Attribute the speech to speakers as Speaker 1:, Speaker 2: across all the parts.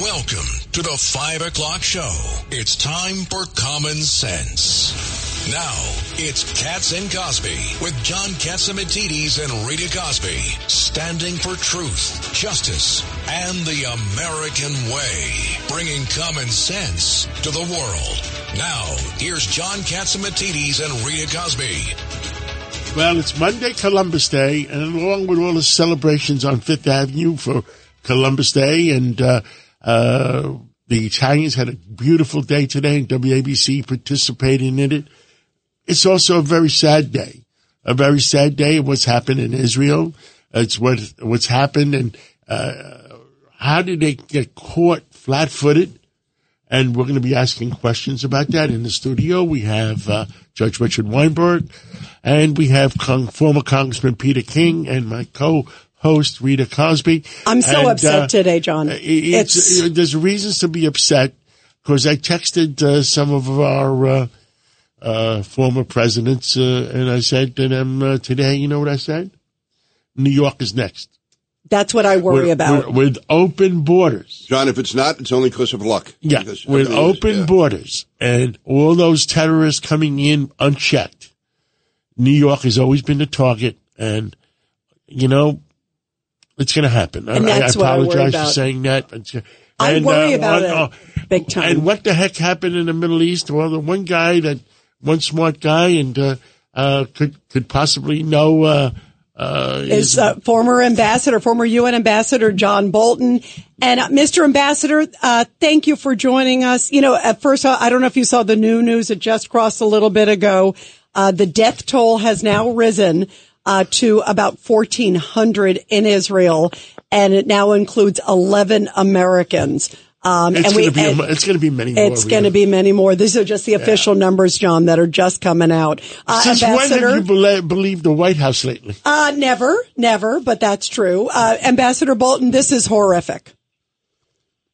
Speaker 1: Welcome to the 5 o'clock show. It's time for Common Sense. Now, it's Cats and Cosby with John Catsimatidis and Rita Cosby, standing for truth, justice, and the American way, bringing common sense to the world. Now, here's John Catsimatidis and Rita Cosby.
Speaker 2: Well, it's Monday, Columbus Day, and along with all the celebrations on Fifth Avenue for Columbus Day, and uh, uh, the Italians had a beautiful day today, and WABC participating in it. It's also a very sad day, a very sad day of what's happened in Israel. It's what what's happened, and uh, how did they get caught flat-footed? And we're going to be asking questions about that in the studio. We have uh, Judge Richard Weinberg, and we have Cong- former Congressman Peter King, and my co host Rita Cosby.
Speaker 3: I'm so
Speaker 2: And,
Speaker 3: upset
Speaker 2: uh,
Speaker 3: today, John.
Speaker 2: It's,
Speaker 3: It's-
Speaker 2: there's reasons to be upset because I texted uh, some of our uh, uh, former presidents uh, and I said to them uh, today, you know what I said? New York is next.
Speaker 3: That's what I worry
Speaker 2: With-
Speaker 3: about.
Speaker 2: with, with open borders.
Speaker 4: John, if it's not, it's only because of luck.
Speaker 2: Yeah,
Speaker 4: Because
Speaker 2: with
Speaker 4: everything is-
Speaker 2: open
Speaker 4: yeah.
Speaker 2: borders and all those terrorists coming in unchecked. New York has always been the target, and you know it's going to happen.
Speaker 3: And
Speaker 2: I, I
Speaker 3: what I
Speaker 2: apologize for saying that. Uh,
Speaker 3: I
Speaker 2: and,
Speaker 3: worry about
Speaker 2: one-
Speaker 3: it big time.
Speaker 2: And what the heck happened in the Middle East? Well, the one guy that one smart guy and uh, uh, could could possibly know. Uh, uh,
Speaker 3: is uh, former ambassador, former UN ambassador John Bolton. And uh, Mr. Ambassador, uh, thank you for joining us. You know, at first, uh, I don't know if you saw the new news. It just crossed a little bit ago. Uh, the death toll has now risen uh, to about 1,400 in Israel, and it now includes 11 Americans. Um,
Speaker 2: it's
Speaker 3: and
Speaker 2: going to be
Speaker 3: and-
Speaker 2: it's going to be many more.
Speaker 3: it's going to be many more. These are just the official numbers, John, that are just coming out. Uh,
Speaker 2: Since when
Speaker 3: Ambassador,
Speaker 2: have you bele- believed the White House lately?
Speaker 3: uh, never, never, but that's true. Uh, Ambassador Bolton, this is horrific.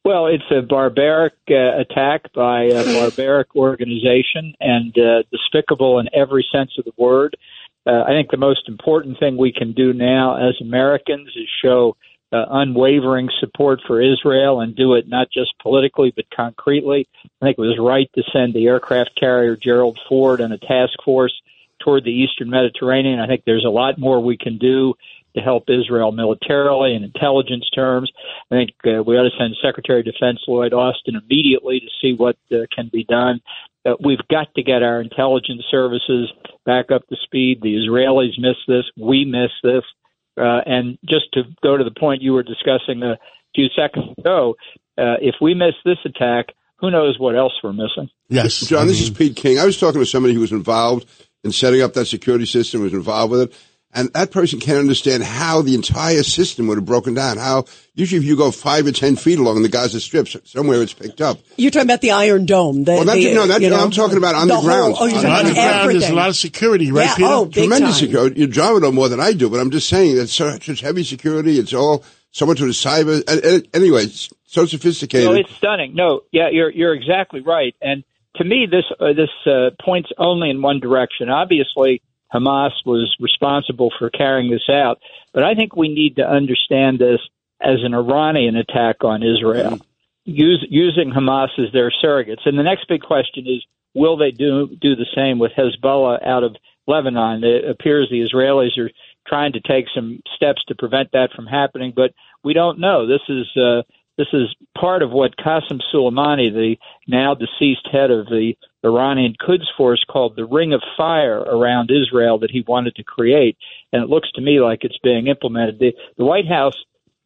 Speaker 5: Well, it's a barbaric uh, attack by a barbaric organization and uh, despicable in every sense of the word. Uh, I think the most important thing we can do now as Americans is show uh, unwavering support for Israel and do it not just politically but concretely. I think it was right to send the aircraft carrier Gerald Ford and a task force toward the eastern Mediterranean. I think there's a lot more we can do to help Israel militarily and intelligence terms. I think uh, we ought to send Secretary of Defense Lloyd Austin immediately to see what uh, can be done. Uh, we've got to get our intelligence services back up to speed. The Israelis miss this. We miss this. Uh, and just to go to the point you were discussing a few seconds ago, uh, if we miss this attack, who knows what else we're missing?
Speaker 2: Yes,
Speaker 4: John, this is
Speaker 2: Mhm.
Speaker 4: Pete King. I was talking to somebody who was involved in setting up that security system, was involved with it. And that person can't understand how the entire system would have broken down. How usually if you go five or ten feet along the Gaza Strip, somewhere it's picked up.
Speaker 3: You're talking about the Iron Dome. The,
Speaker 4: Well, that-
Speaker 3: the,
Speaker 4: no, that-
Speaker 3: you know,
Speaker 4: I'm talking about on the
Speaker 3: whole-
Speaker 4: ground.
Speaker 3: oh, you're
Speaker 4: On
Speaker 3: talking
Speaker 2: On the ground, there's a lot of security, right,
Speaker 3: Yeah,
Speaker 2: Peter?
Speaker 3: oh, big
Speaker 4: Tremendous
Speaker 3: time.
Speaker 4: security. You drive it on more than I do, but I'm just saying that such, such heavy security. It's all so much of the cyber. And, and anyway, it's so sophisticated.
Speaker 5: No, it's stunning. No, yeah, you're you're exactly right. And to me, this uh, this uh, points only in one direction. Obviously, Hamas was responsible for carrying this out, but I think we need to understand this as an Iranian attack on Israel, use, using Hamas as their surrogates. And the next big question is, will they do do the same with Hezbollah out of Lebanon? It appears the Israelis are trying to take some steps to prevent that from happening, but we don't know. This is uh, this is part of what Qasem Soleimani, the now deceased head of the Iranian Quds force, called the Ring of Fire around Israel that he wanted to create. And it looks to me like it's being implemented. The, the White House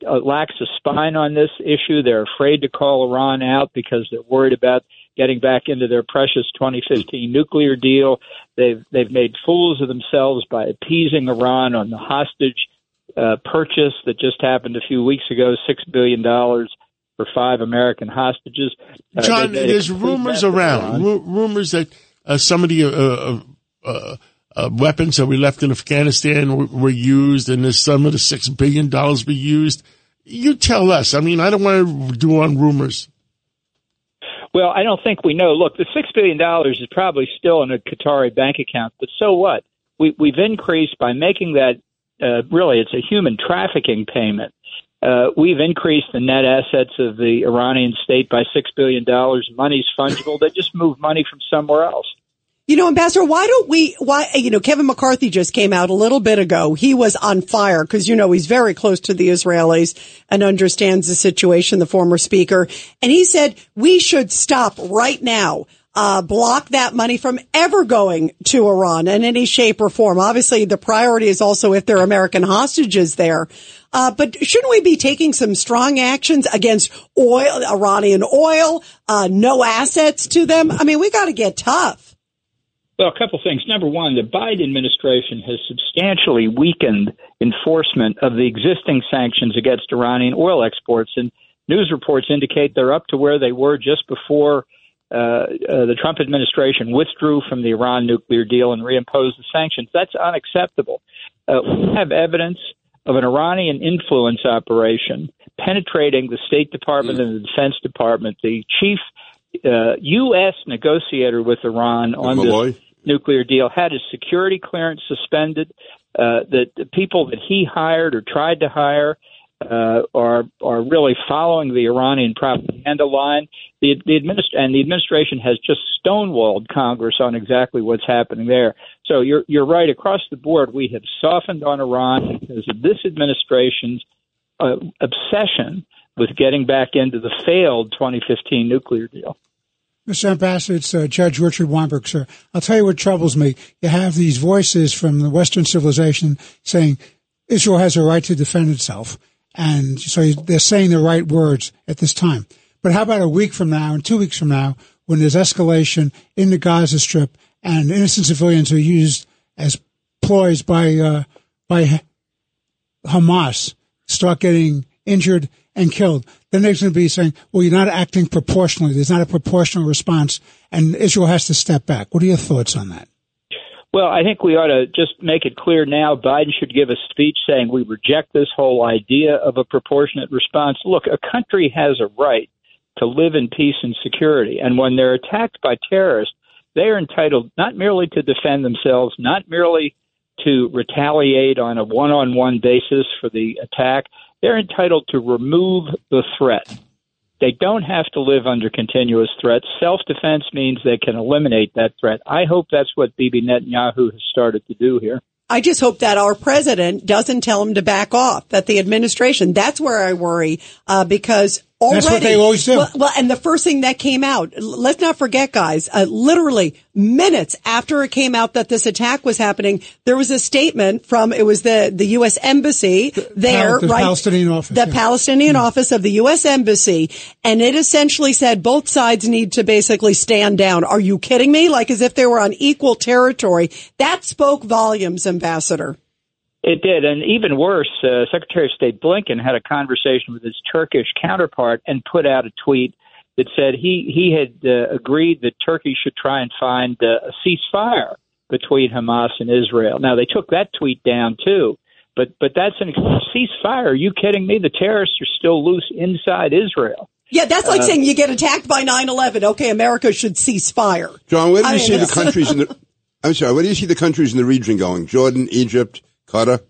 Speaker 5: uh, lacks a spine on this issue. They're afraid to call Iran out because they're worried about getting back into their precious 2015 nuclear deal. They've they've made fools of themselves by appeasing Iran on the hostage uh, purchase that just happened a few weeks ago, six billion dollars for five American hostages. Uh,
Speaker 2: John,
Speaker 5: made a
Speaker 2: there's rumors around, ru- rumors that uh, some of the uh, uh, uh, weapons that we left in Afghanistan were, were used, and there's some of the six billion dollars we used. You tell us. I mean, I don't want to do on rumors.
Speaker 5: Well, I don't think we know. Look, the six billion dollars is probably still in a Qatari bank account, but so what? We, we've increased by making that. Uh, really, it's a human trafficking payment. Uh, we've increased the net assets of the Iranian state by $6 billion. Money's fungible. They just move money from somewhere else.
Speaker 3: You know, Ambassador, why don't we, why, you know, Kevin McCarthy just came out a little bit ago. He was on fire because, you know, he's very close to the Israelis and understands the situation, the former speaker. And he said, we should stop right now. Uh, block that money from ever going to Iran in any shape or form. Obviously, the priority is also if there are American hostages there. Uh, but shouldn't we be taking some strong actions against oil, Iranian oil, uh, no assets to them? I mean, we got to get tough.
Speaker 5: Well, a couple things. Number one, the Biden administration has substantially weakened enforcement of the existing sanctions against Iranian oil exports, and news reports indicate they're up to where they were just before uh, uh, the Trump administration withdrew from the Iran nuclear deal and reimposed the sanctions. That's unacceptable. Uh, we have evidence of an Iranian influence operation penetrating the State Department and the Defense Department. The chief uh, U.S. negotiator with Iran on this nuclear deal had his security clearance suspended. Uh, that the people that he hired or tried to hire uh, are are really following the Iranian propaganda line. The, the administ- and the administration has just stonewalled Congress on exactly what's happening there. So you're you're right across the board. We have softened on Iran because of this administration's uh, obsession with getting back into the failed 2015 nuclear deal.
Speaker 6: Mr. Ambassador, it's uh, Judge Richard Weinberg, sir. I'll tell you what troubles me. You have these voices from the Western civilization saying Israel has a right to defend itself. And so they're saying the right words at this time. But how about a week from now and two weeks from now when there's escalation in the Gaza Strip and innocent civilians are used as ploys by, uh, by Hamas start getting injured and killed. Then they're going to be saying, well, you're not acting proportionally. There's not a proportional response, and Israel has to step back. What are your thoughts on that?
Speaker 5: Well, I think we ought to just make it clear now. Biden should give a speech saying we reject this whole idea of a proportionate response. Look, a country has a right to live in peace and security. And when they're attacked by terrorists, they are entitled not merely to defend themselves, not merely to retaliate on a one on one basis for the attack, they're entitled to remove the threat. They don't have to live under continuous threat. Self defense means they can eliminate that threat. I hope that's what Bibi Netanyahu has started to do here.
Speaker 3: I just hope that our president doesn't tell him to back off, that the administration, that's where I worry, uh, because Already.
Speaker 6: That's what they always do.
Speaker 3: Well, well, and the first thing that came out, let's not forget, guys, uh, literally minutes after it came out that this attack was happening, there was a statement from, it was the, the U.S. Embassy there,
Speaker 6: the
Speaker 3: right?
Speaker 6: Palestinian office.
Speaker 3: The
Speaker 6: yeah.
Speaker 3: Palestinian yeah. office of the U.S. Embassy. And it essentially said both sides need to basically stand down. Are you kidding me? Like as if they were on equal territory. That spoke volumes, Ambassador.
Speaker 5: It did, and even worse, uh, Secretary of State Blinken had a conversation with his Turkish counterpart and put out a tweet that said he he had uh, agreed that Turkey should try and find uh, a ceasefire between Hamas and Israel. Now they took that tweet down too, but but that's a ceasefire. Are you kidding me? The terrorists are still loose inside Israel.
Speaker 3: Yeah, that's like uh, saying you get attacked by 9/11. Okay, America should cease fire.
Speaker 4: John, where do you I see the countries in the? I'm sorry. Where do you see the countries in the region going? Jordan, Egypt, Qatar,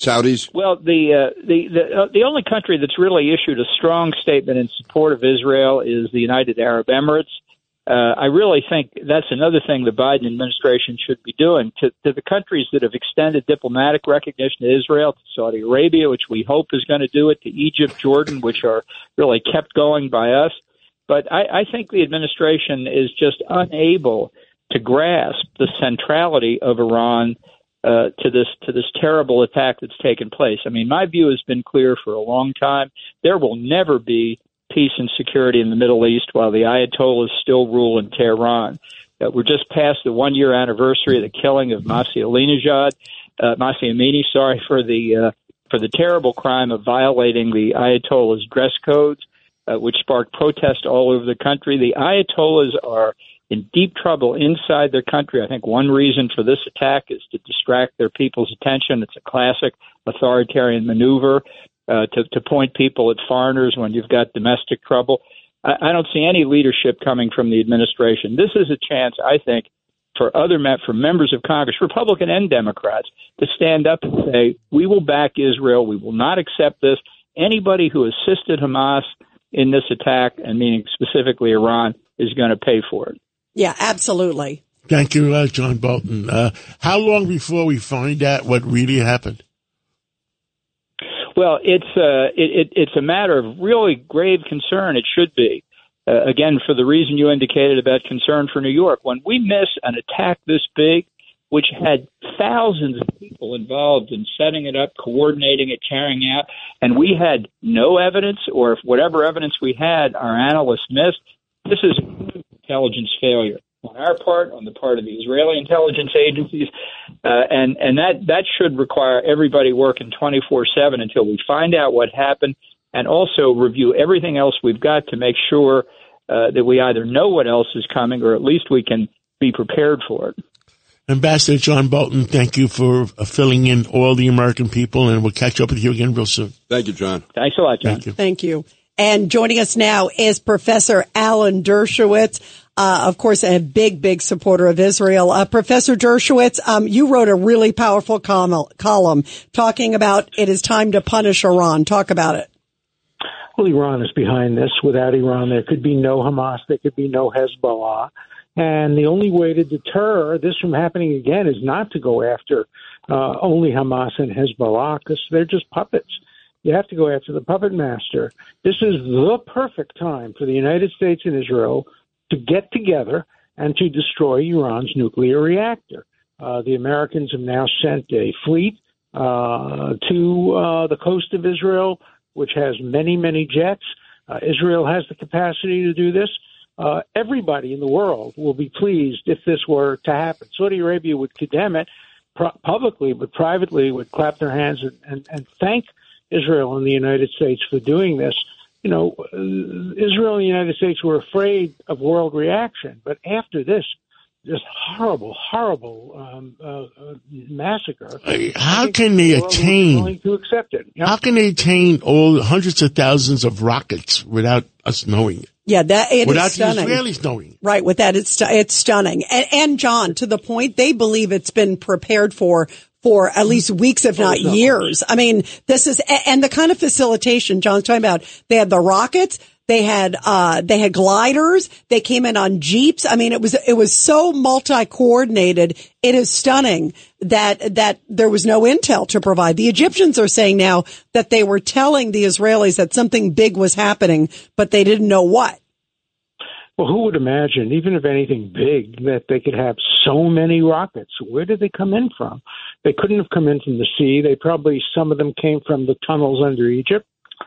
Speaker 4: Saudis?
Speaker 5: Well, the uh, the the, uh, the only country that's really issued a strong statement in support of Israel is the United Arab Emirates. Uh, I really think that's another thing the Biden administration should be doing to, to the countries that have extended diplomatic recognition to Israel, to Saudi Arabia, which we hope is going to do it, to Egypt, Jordan, which are really kept going by us. But I, I think the administration is just unable to grasp the centrality of Iran uh, to this to this terrible attack that's taken place. I mean, my view has been clear for a long time. There will never be peace and security in the Middle East while the Ayatollahs still rule in Tehran. Uh, we're just past the one year anniversary of the killing of Masih Alinejad, uh, Masih Amini, sorry for the uh, for the terrible crime of violating the Ayatollah's dress codes, uh, which sparked protest all over the country. The Ayatollahs are in deep trouble inside their country. I think one reason for this attack is to distract their people's attention. It's a classic authoritarian maneuver uh, to, to point people at foreigners when you've got domestic trouble. I, I don't see any leadership coming from the administration. This is a chance, I think, for other for members of Congress, Republican and Democrats, to stand up and say, "We will back Israel. We will not accept this." anybody who assisted Hamas in this attack, and meaning specifically Iran, is going to pay for it.
Speaker 3: Yeah, absolutely.
Speaker 2: Thank you, uh, John Bolton. Uh, how long before we find out what really happened?
Speaker 5: Well, it's uh, it, it, it's a matter of really grave concern. It should be. Uh, again, for the reason you indicated about concern for New York, when we miss an attack this big, which had thousands of people involved in setting it up, coordinating it, carrying out, and we had no evidence, or if whatever evidence we had, our analysts missed, this is intelligence failure on our part, on the part of the Israeli intelligence agencies, uh, and and that that should require everybody working 24/7 until we find out what happened, and also review everything else we've got to make sure uh, that we either know what else is coming or at least we can be prepared for it.
Speaker 2: Ambassador John Bolton, thank you for uh, filling in all the American people, and we'll catch up with you again real soon.
Speaker 4: Thank you, John.
Speaker 5: Thanks a lot, John.
Speaker 2: Thank you.
Speaker 3: Thank you. And joining us now is Professor Alan Dershowitz. Uh, of course, a big, big supporter of Israel. Uh, Professor Dershowitz, um, you wrote a really powerful com- column talking about it is time to punish Iran. Talk about it.
Speaker 7: Well, Iran is behind this. Without Iran, there could be no Hamas, there could be no Hezbollah. And the only way to deter this from happening again is not to go after uh, only Hamas and Hezbollah because they're just puppets. You have to go after the puppet master. This is the perfect time for the United States and Israel to get together and to destroy Iran's nuclear reactor. Uh, the Americans have now sent a fleet uh, to uh, the coast of Israel, which has many, many jets. Uh, Israel has the capacity to do this. Uh, everybody in the world will be pleased if this were to happen. Saudi Arabia would condemn it publicly, but privately would clap their hands and, and, and thank Israel and the United States for doing this. You know, uh, Israel and the United States were afraid of world reaction, but after this, this horrible, horrible um, uh, uh, massacre.
Speaker 2: How can they
Speaker 7: the
Speaker 2: attain?
Speaker 7: To accept it? Yeah.
Speaker 2: How can they attain all hundreds of thousands of rockets without us knowing it?
Speaker 3: Yeah, that it is
Speaker 2: Without the
Speaker 3: stunning.
Speaker 2: Israelis knowing?
Speaker 3: Right, with that, it's it's stunning. And, and John, to the point, they believe it's been prepared for for at least weeks, if not years. I mean, this is and the kind of facilitation John's talking about. They had the rockets. They had uh, they had gliders. They came in on jeeps. I mean, it was it was so multi coordinated. It is stunning that that there was no intel to provide. The Egyptians are saying now that they were telling the Israelis that something big was happening, but they didn't know what.
Speaker 7: Well, who would imagine, even if anything big, that they could have so many rockets? Where did they come in from? They couldn't have come in from the sea. They probably, some of them came from the tunnels under Egypt,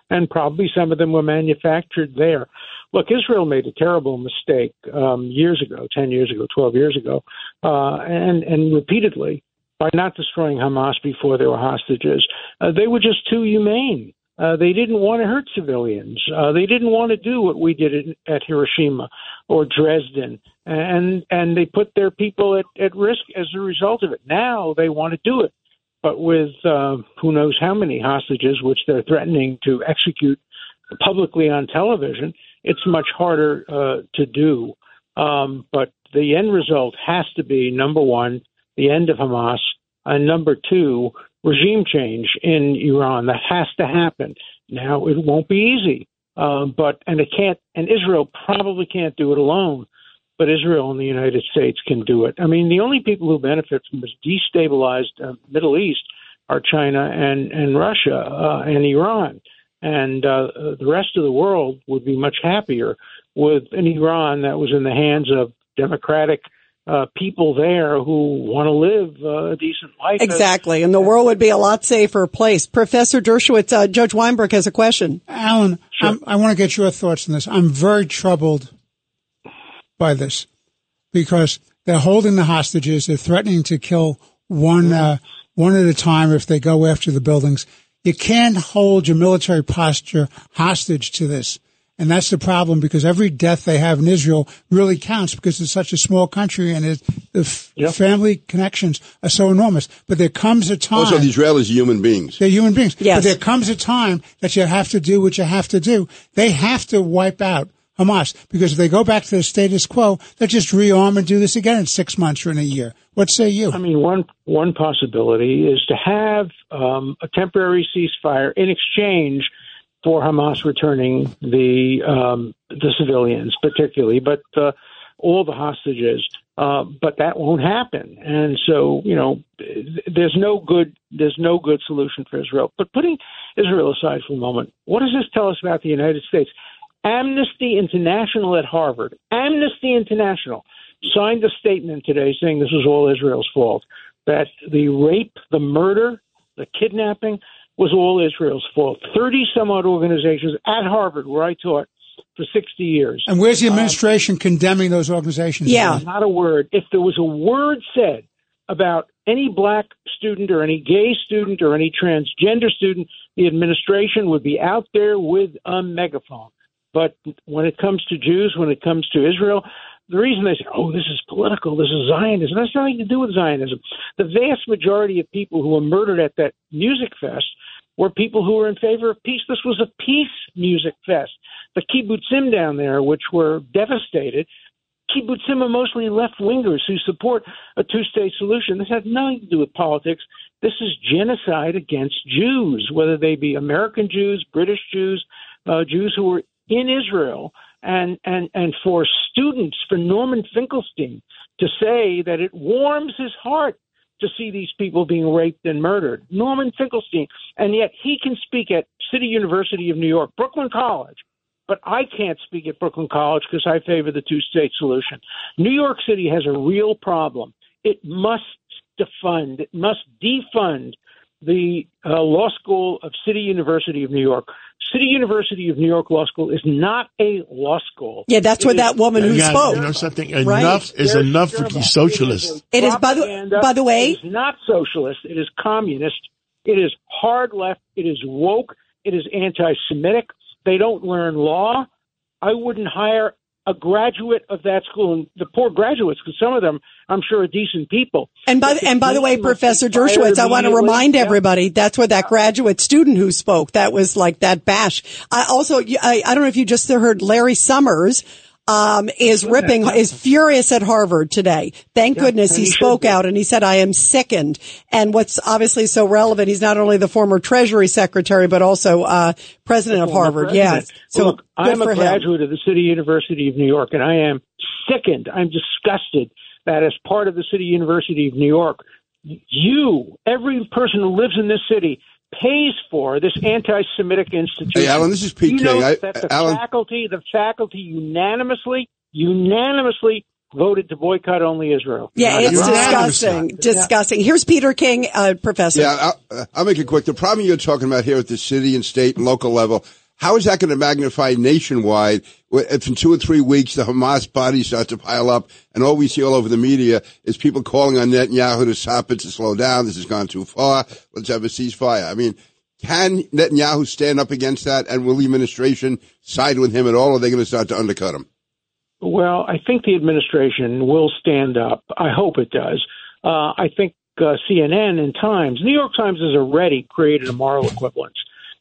Speaker 7: and probably some of them were manufactured there. Look, Israel made a terrible mistake um, years ago, 10 years ago, 12 years ago, uh, and, and repeatedly by not destroying Hamas before there were hostages. Uh, they were just too humane. Uh, they didn't want to hurt civilians. Uh, they didn't want to do what we did at, at Hiroshima or Dresden, and and they put their people at, at risk as a result of it. Now they want to do it, but with uh, who knows how many hostages, which they're threatening to execute publicly on television, it's much harder uh, to do. Um, but the end result has to be number one, the end of Hamas, and number two, regime change in Iran. That has to happen. Now, it won't be easy, um, but and it can't. And Israel probably can't do it alone. But Israel and the United States can do it. I mean, the only people who benefit from this destabilized uh, Middle East are China and and Russia uh, and Iran, and uh, the rest of the world would be much happier with an Iran that was in the hands of democratic uh, people there who want to live uh, a decent life.
Speaker 3: Exactly. And the world would be a lot safer place. Professor Dershowitz, uh, Judge Weinberg has a question.
Speaker 6: Alan, I'm, I want to get your thoughts on this. I'm very troubled by this because they're holding the hostages. They're threatening to kill one uh, one at a time if they go after the buildings. You can't hold your military posture hostage to this. And that's the problem because every death they have in Israel really counts because it's such a small country and it, the f-
Speaker 7: Yep.
Speaker 6: family connections are so enormous. But there comes a time.
Speaker 4: Also, the Israelis are human beings.
Speaker 6: They're human beings.
Speaker 3: Yes.
Speaker 6: But there comes a time that you have to do what you have to do. They have to wipe out Hamas because if they go back to the status quo, they'll just rearm and do this again in six months or in a year. What say you?
Speaker 7: I mean, one one possibility is to have um, a temporary ceasefire in exchange for Hamas returning the um, the civilians, particularly, but uh, all the hostages. Uh, but that won't happen, and so you know, there's no good there's no good solution for Israel. But putting Israel aside for a moment, what does this tell us about the United States? Amnesty International at Harvard, Amnesty International signed a statement today saying this is all Israel's fault, that the rape, the murder, the kidnapping was all Israel's fault. 30 some odd organizations at Harvard, where I taught, for 60 years.
Speaker 6: And where's the um, administration condemning those organizations?
Speaker 3: Yeah.
Speaker 7: Not a word. If there was a word said about any black student or any gay student or any transgender student, the administration would be out there with a megaphone. But when it comes to Jews, when it comes to Israel, the reason they say, oh, this is political, this is Zionism, that's nothing to do with Zionism. The vast majority of people who were murdered at that music fest were people who were in favor of peace. This was a peace music fest. The kibbutzim down there, which were devastated, kibbutzim are mostly left wingers who support a two state solution. This has nothing to do with politics. This is genocide against Jews, whether they be American Jews, British Jews, uh, Jews who were in Israel and and and for students, for Norman Finkelstein to say that it warms his heart to see these people being raped and murdered. Norman Finkelstein, and yet he can speak at City University of New York, Brooklyn College, but I can't speak at Brooklyn College because I favor the two-state solution. New York City has a real problem. It must defund, it must defund the uh, law school of City University of New York. City University of New York Law School is not a law school.
Speaker 3: Yeah, that's
Speaker 7: It
Speaker 3: where
Speaker 7: is-
Speaker 3: that woman who
Speaker 2: Yeah,
Speaker 3: spoke.
Speaker 2: you know something?
Speaker 3: Right.
Speaker 2: Enough is
Speaker 7: There's
Speaker 2: enough for
Speaker 7: Sherman.
Speaker 2: these socialists.
Speaker 3: It is, by the- by the way-
Speaker 7: it is not socialist. It is communist. It is hard left. It is woke. It is anti-Semitic. They don't learn law. I wouldn't hire a graduate of that school, and the poor graduates, because some of them, I'm sure, are decent people.
Speaker 3: And by and by the way,
Speaker 7: dean must be
Speaker 3: Professor Dershowitz, I want to remind everybody that's where that graduate student who spoke. That was like that bash. I also, I, I don't know if you just heard Larry Summers. Um, is ripping, is furious at Harvard today. Thank goodness he spoke out and he said, I am sickened. And what's obviously so relevant, he's not only the former Treasury Secretary, but also, uh, president of Harvard. Yes.
Speaker 7: president.
Speaker 3: So
Speaker 7: Look, I'm a
Speaker 3: him.
Speaker 7: graduate of the City University of New York, and I am sickened. I'm disgusted that as part of the City University of New York, you, every person who lives in this city, pays for this anti-Semitic institution.
Speaker 4: Hey, Alan, this is Pete
Speaker 7: you know
Speaker 4: King. I-
Speaker 7: that the
Speaker 4: Alan-
Speaker 7: faculty, the faculty unanimously, unanimously voted to boycott only Israel.
Speaker 3: Yeah, it's
Speaker 7: Iran.
Speaker 3: disgusting. Disgusting. Here's Peter King, uh, professor.
Speaker 4: Yeah, I'll, I'll make it quick. The problem you're talking about here at the city and state and local level, how is that going to magnify nationwide? If in two or three weeks the Hamas bodies start to pile up, and all we see all over the media is people calling on Netanyahu to stop it, to slow down. This has gone too far. Let's have a ceasefire. I mean, can Netanyahu stand up against that, and will the administration side with him at all, or are they going to start to undercut him?
Speaker 7: Well, I think the administration will stand up. I hope it does. Uh, I think uh, CNN and Times, New York Times has already created a moral equivalence.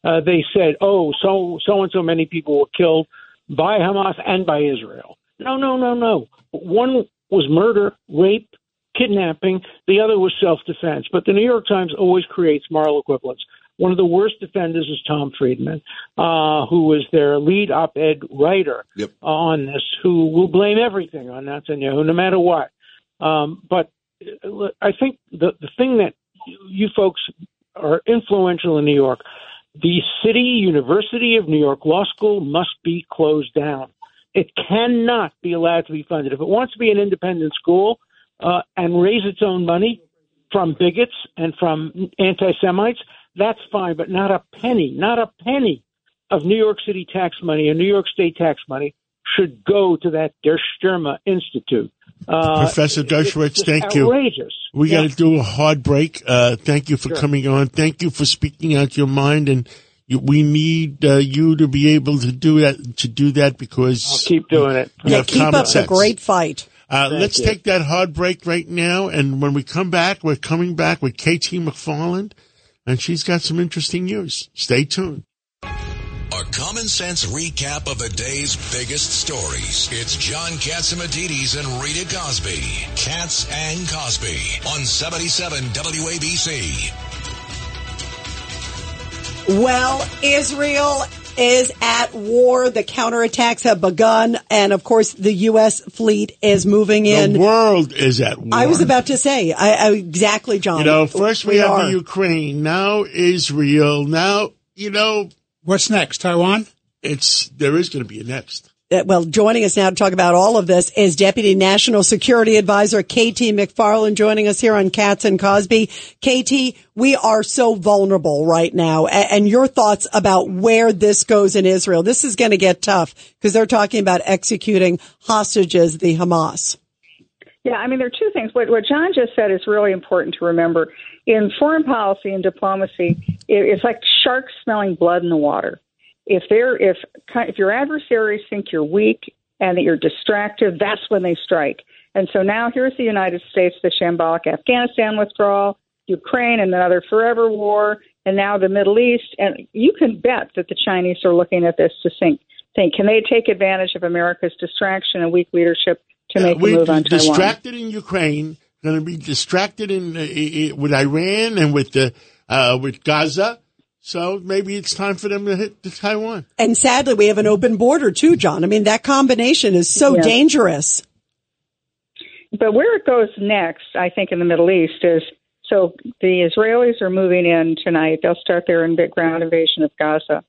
Speaker 7: Uh, they said, "Oh, so so and so many people were killed by Hamas and by Israel." No, no, no, no. One was murder, rape, kidnapping. The other was self-defense. But the New York Times always creates moral equivalence. One of the worst defenders is Tom Friedman, uh, who was their lead op-ed writer
Speaker 4: Yep.
Speaker 7: on this, who will blame everything on Netanyahu, no matter what. Um, but uh, I think the the thing that you folks are influential in New York, the City University of New York Law School must be closed down. It cannot be allowed to be funded. If it wants to be an independent school uh, and raise its own money from bigots and from anti-Semites, that's fine, but not a penny, not a penny of New York City tax money or New York State tax money should go to that Der Stürmer Institute. Uh,
Speaker 2: Professor
Speaker 7: it's
Speaker 2: Dershowitz,
Speaker 7: just
Speaker 2: thank you.
Speaker 7: outrageous.
Speaker 2: We
Speaker 7: Yeah.
Speaker 2: got to do a hard break. Uh, thank you for
Speaker 7: Sure.
Speaker 2: coming on. Thank you for speaking out your mind, and you, we need uh, you to be able to do that. To do that because
Speaker 7: I'll keep doing it.
Speaker 2: you
Speaker 3: Yeah,
Speaker 2: have
Speaker 3: keep
Speaker 2: common
Speaker 3: up the great fight.
Speaker 2: Uh, let's
Speaker 7: you.
Speaker 2: take that hard break right now, and when we come back, we're coming back with KT McFarland, and she's got some interesting news. Stay tuned.
Speaker 1: A common sense recap of the day's biggest stories. It's John Catsimatidis and Rita Cosby. Cats and Cosby on 77 WABC.
Speaker 3: Well, Israel is at war. The counterattacks have begun. And of course, the U.S. fleet is moving in.
Speaker 2: The world is at war.
Speaker 3: I was about to say, I, I, exactly, John.
Speaker 2: You know, first we,
Speaker 3: we
Speaker 2: have
Speaker 3: are.
Speaker 2: the Ukraine, now Israel, now, you know,
Speaker 6: What's next? Taiwan?
Speaker 2: it's, there is going to be a next.
Speaker 3: Uh, well, joining us now to talk about all of this is Deputy National Security Advisor KT McFarland joining us here on Cats and Cosby. KT, we are so vulnerable right now. A- And your thoughts about where this goes in Israel. This is going to get tough because they're talking about executing hostages, the Hamas.
Speaker 8: Yeah, I mean, there are two things. What, what John just said is really important to remember. In foreign policy and diplomacy, it, it's like sharks smelling blood in the water. If they're if if your adversaries think you're weak and that you're distracted, that's when they strike. And so now here's the United States, the shambolic Afghanistan withdrawal, Ukraine, and another forever war, and now the Middle East. And you can bet that the Chinese are looking at this to think, think can they take advantage of America's distraction and weak leadership to make a move on Taiwan?
Speaker 2: distracted in Ukraine, going to be distracted in, uh, with Iran and with the, uh, with Gaza. So maybe it's time for them to hit the Taiwan.
Speaker 3: And sadly, we have an open border too, John. I mean, that combination is so
Speaker 8: Yeah.
Speaker 3: dangerous.
Speaker 8: But where it goes next, I think, in the Middle East is so the Israelis are moving in tonight. They'll start their inv- ground invasion of Gaza.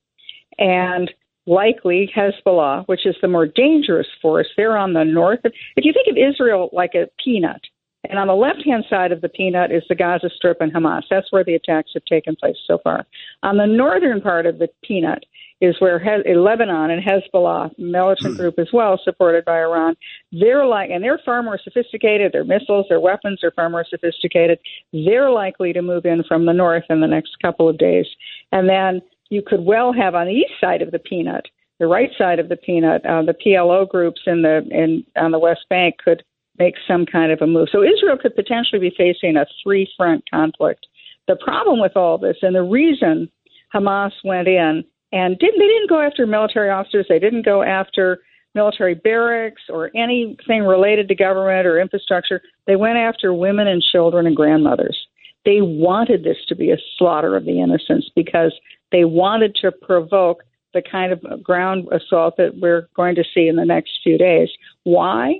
Speaker 8: And likely Hezbollah, which is the more dangerous force, they're on the north. If you think of Israel like a peanut, and on the left hand side of the peanut is the Gaza Strip and Hamas. That's where the attacks have taken place so far. On the northern part of the peanut is where He- Lebanon and Hezbollah, militant group as well, supported by Iran, they're like, and they're far more sophisticated. Their missiles, their weapons are far more sophisticated. They're likely to move in from the north in the next couple of days. And then you could well have on the east side of the peanut, the right side of the peanut, uh, the PLO groups in the in on the West Bank could make some kind of a move. So Israel could potentially be facing a three front conflict. The problem with all this, and the reason Hamas went in and didn't they didn't go after military officers, they didn't go after military barracks or anything related to government or infrastructure. They went after women and children and grandmothers. They wanted this to be a slaughter of the innocents because they wanted to provoke the kind of ground assault that we're going to see in the next few days. Why?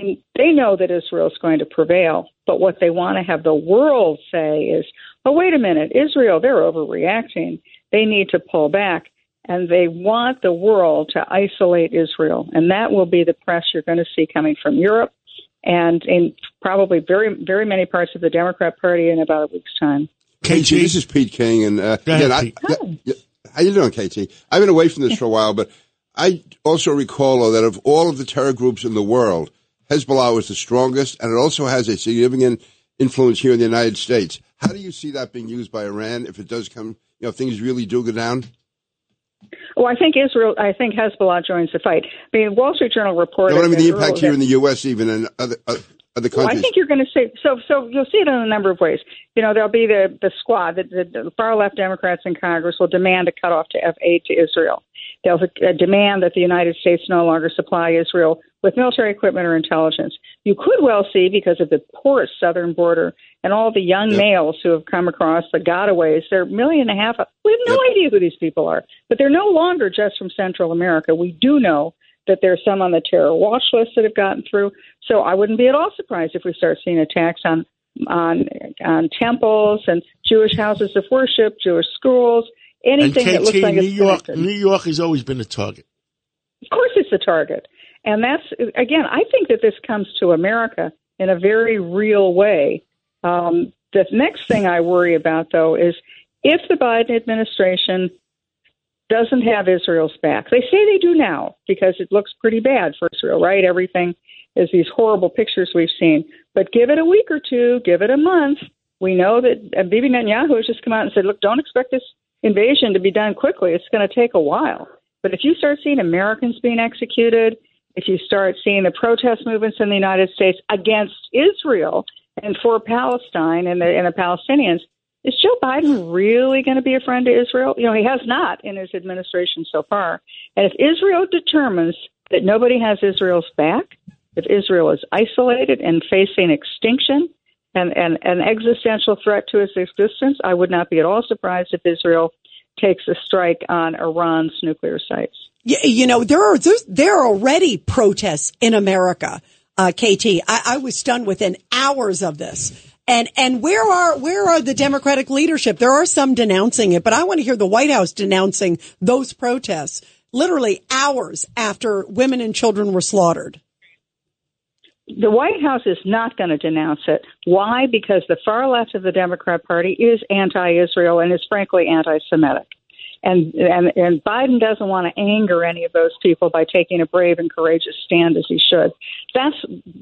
Speaker 8: And they know that Israel is going to prevail, but what they want to have the world say is, oh, wait a minute, Israel, they're overreacting. They need to pull back. And they want the world to isolate Israel. And that will be the press you're going to see coming from Europe and in probably very, very many parts of the Democrat Party in about a week's time.
Speaker 4: KT, this is Pete King, and uh,
Speaker 2: Go ahead,
Speaker 4: again, I,
Speaker 2: Pete.
Speaker 4: yeah, yeah. how you doing, KT? I've been away from this for a while, but I also recall that of all of the terror groups in the world, Hezbollah was the strongest, and it also has a significant influence here in the United States. How do you see that being used by Iran if it does come? You know, if things really do go down.
Speaker 8: Well, I think Israel, I think Hezbollah joins the fight. I mean, Wall Street Journal reported.
Speaker 4: You know what I mean? The impact here in the U.S., even and other uh, other
Speaker 8: Well,
Speaker 4: countries.
Speaker 8: I think you're going to see so. So you'll see it in a number of ways. You know, there'll be the the squad. that the, the far left Democrats in Congress will demand a cutoff to F aid to Israel. They'll uh, demand that the United States no longer supply Israel with military equipment or intelligence. You could well see because of the porous southern border and all the young
Speaker 4: Yep.
Speaker 8: males who have come across the gotaways. They're a million and a half. We have no
Speaker 4: Yep.
Speaker 8: idea who these people are, but they're no longer just from Central America. We do know that there's some on the terror watch list that have gotten through. So I wouldn't be at all surprised if we start seeing attacks on on on temples and Jewish houses of worship, Jewish schools, anything that looks like
Speaker 2: New
Speaker 8: it's
Speaker 2: York,
Speaker 8: connected.
Speaker 2: New York has always been a target.
Speaker 8: Of course, it's a target, and that's again. I think that this comes to America in a very real way. Um, the next thing I worry about, though, is if the Biden administration doesn't have Israel's back. They say they do now because it looks pretty bad for Israel, right? Everything is these horrible pictures we've seen. But give it a week or two, give it a month. We know that Bibi Netanyahu has just come out and said, look, don't expect this invasion to be done quickly. It's going to take a while. But if you start seeing Americans being executed, if you start seeing the protest movements in the United States against Israel and for Palestine and the, and the Palestinians, is Joe Biden really going to be a friend to Israel? You know, he has not in his administration so far. And if Israel determines that nobody has Israel's back, if Israel is isolated and facing extinction and, and an existential threat to its existence, I would not be at all surprised if Israel takes a strike on Iran's nuclear sites.
Speaker 3: You, know, there are there are already protests in America. Uh, KT, I, I was stunned within hours of this. And and where are where are the Democratic leadership? There are some denouncing it, but I want to hear the White House denouncing those protests. Literally hours after women and children were slaughtered.
Speaker 8: The White House is not going to denounce it. Why? Because the far left of the Democrat Party is anti-Israel and is frankly anti-Semitic and and and Biden doesn't want to anger any of those people by taking a brave and courageous stand as he should. That's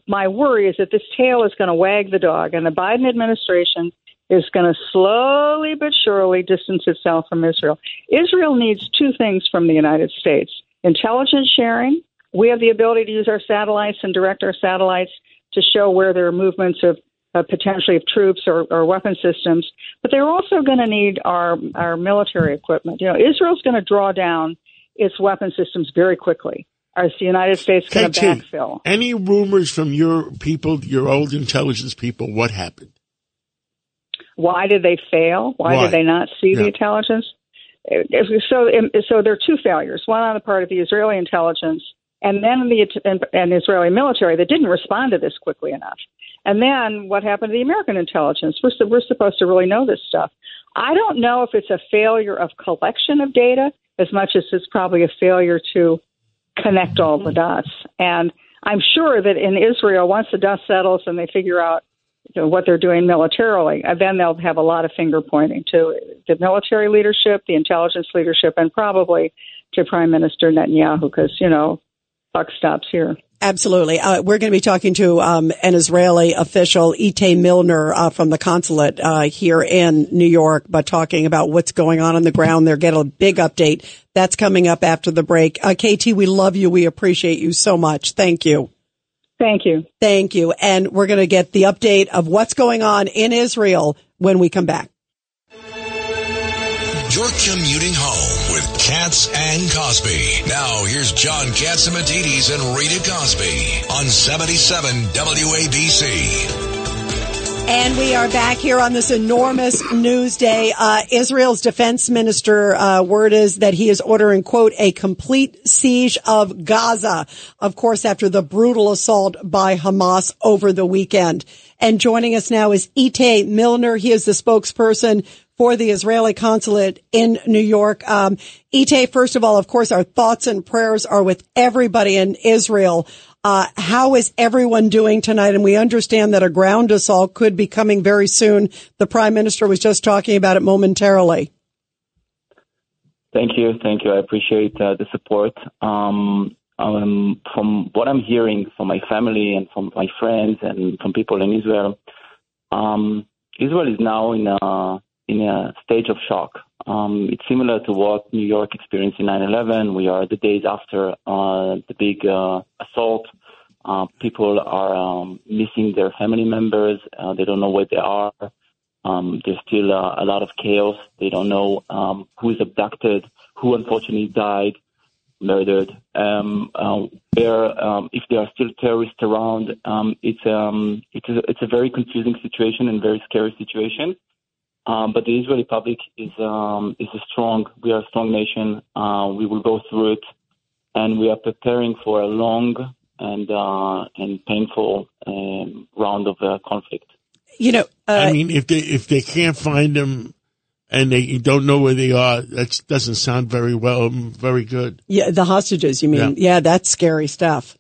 Speaker 8: my worry is that this tail is going to wag the dog, and the Biden administration is going to slowly but surely distance itself from Israel. Israel needs two things from the United States: intelligence sharing. We have the ability to use our satellites and direct our satellites to show where there are movements of uh, potentially of troops or, or weapon systems, but they're also going to need our our military equipment. You know, Israel's going to draw down its weapon systems very quickly. Is the United States going to backfill?
Speaker 2: Any rumors from your people, your old intelligence people? What happened?
Speaker 8: Why did they fail? Why, Why? did they not see yeah. the intelligence? So, so there are two failures. One on the part of the Israeli intelligence, and then the and Israeli military that didn't respond to this quickly enough. And then what happened to the American intelligence? We're, we're supposed to really know this stuff. I don't know if it's a failure of collection of data as much as it's probably a failure to connect all the dots. And I'm sure that in Israel, once the dust settles and they figure out you know, what they're doing militarily, uh, then they'll have a lot of finger pointing to the military leadership, the intelligence leadership, and probably to Prime Minister Netanyahu, because you know, buck stops here.
Speaker 3: Absolutely. Uh, we're going to be talking to um, an Israeli official, Itay Milner, uh, from the consulate uh, here in New York, but talking about what's going on on the ground there. Get a big update. That's coming up after the break. Uh, KT, we love you. We appreciate you so much. Thank you.
Speaker 8: Thank you.
Speaker 3: Thank you. And we're going to get the update of what's going on in Israel when we come back.
Speaker 1: You're commuting home with Cats and Cosby. Now here's John Catsimatidis and Rita Cosby on 77 WABC.
Speaker 3: And we are back here on this enormous news day. Uh, Israel's defense minister, uh, word is that he is ordering, quote, a complete siege of Gaza. Of course, after the brutal assault by Hamas over the weekend. And joining us now is Itay Milner. He is the spokesperson for the Israeli consulate in New York. Um, Itay, first of all, of course, our thoughts and prayers are with everybody in Israel. Uh, how is everyone doing tonight? And we understand that a ground assault could be coming very soon. The prime minister was just talking about it momentarily.
Speaker 9: Thank you. Thank you. I appreciate uh, the support. Um, um, from what I'm hearing from my family and from my friends and from people in Israel, um, Israel is now in a in a stage of shock. Um, it's similar to what New York experienced in 9/11. We are the days after uh, the big uh, assault. Uh, people are um, missing their family members. Uh, they don't know where they are. Um, there's still uh, a lot of chaos. They don't know um, who is abducted, who unfortunately died, murdered. Um, uh, where um, if there are still terrorists around, um, it's um, it's a, it's a very confusing situation and very scary situation. Um, but the Israeli public is um, is a strong. We are a strong nation. Uh, we will go through it, and we are preparing for a long and uh, and painful um, round of uh, conflict.
Speaker 3: You know,
Speaker 2: I uh, mean, if they if they can't find them and they don't know where they are, that doesn't sound very well, very good.
Speaker 3: Yeah, the hostages. You mean? Yeah, yeah that's scary stuff.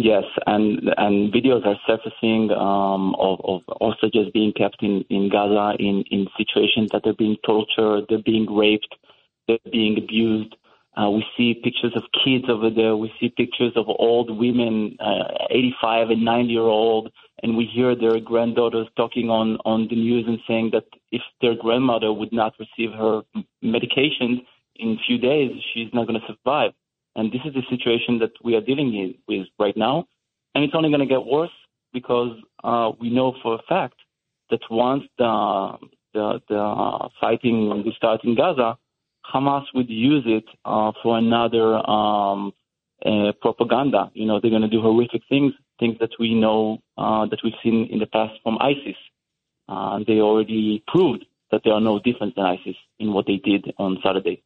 Speaker 9: Yes, and and videos are surfacing um, of, of hostages being kept in, in Gaza in, in situations that they're being tortured, they're being raped, they're being abused. Uh, we see pictures of kids over there. We see pictures of old women, uh, 85 and 90 year old, and we hear their granddaughters talking on, on the news and saying that if their grandmother would not receive her medication in a few days, she's not going to survive. And this is the situation that we are dealing with right now. And it's only going to get worse because uh, we know for a fact that once the, the, the fighting will start in Gaza, Hamas would use it uh, for another um, uh, propaganda. You know, they're going to do horrific things, things that we know uh, that we've seen in the past from ISIS. Uh, they already proved that they are no different than ISIS. in what they did on Saturday.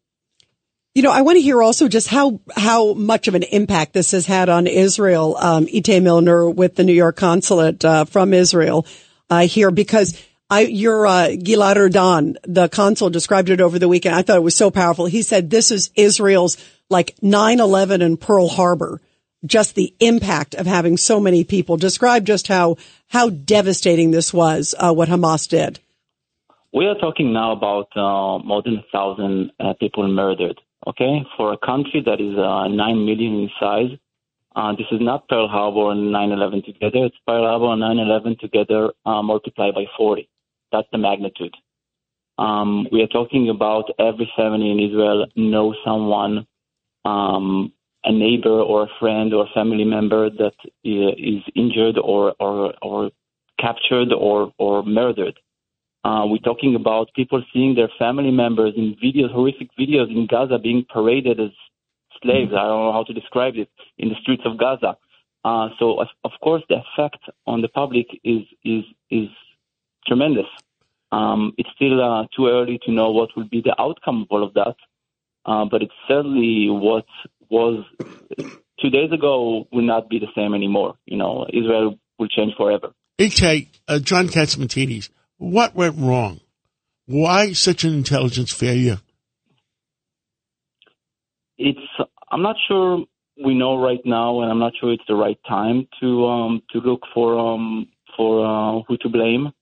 Speaker 3: You know, I want to hear also just how how much of an impact this has had on Israel. Um, Itay Milner with the New York consulate uh, from Israel uh, here, because I your uh, Gilad Erdan, the consul, described it over the weekend. I thought it was so powerful. He said this is Israel's like 9/11 and Pearl Harbor. Just the impact of having so many people. Describe just how how devastating this was. Uh, what Hamas did.
Speaker 9: We are talking now about uh, more than a thousand uh, people murdered Okay, for a country that is uh, nine million in size, uh, this is not Pearl Harbor and 9/11 together. It's Pearl Harbor and 9/11 together uh, multiplied by 40. That's the magnitude. Um, we are talking about every family in Israel knows someone, um, a neighbor or a friend or a family member that is injured or or, or captured or or murdered. Uh, we're talking about people seeing their family members in videos, horrific videos in Gaza being paraded as slaves. I don't know how to describe it in the streets of Gaza. Uh, so, of, course, the effect on the public is is is tremendous. Um, it's still uh, too early to know what will be the outcome of all of that, uh, but it's certainly what was two days ago will not be the same anymore. You know, Israel will change forever.
Speaker 2: Okay, uh, John Catsimatidis what went wrong? Why such an intelligence failure?
Speaker 9: It's I'm not sure we know right now, and I'm not sure it's the right time to um, to look for um, for uh, who to blame.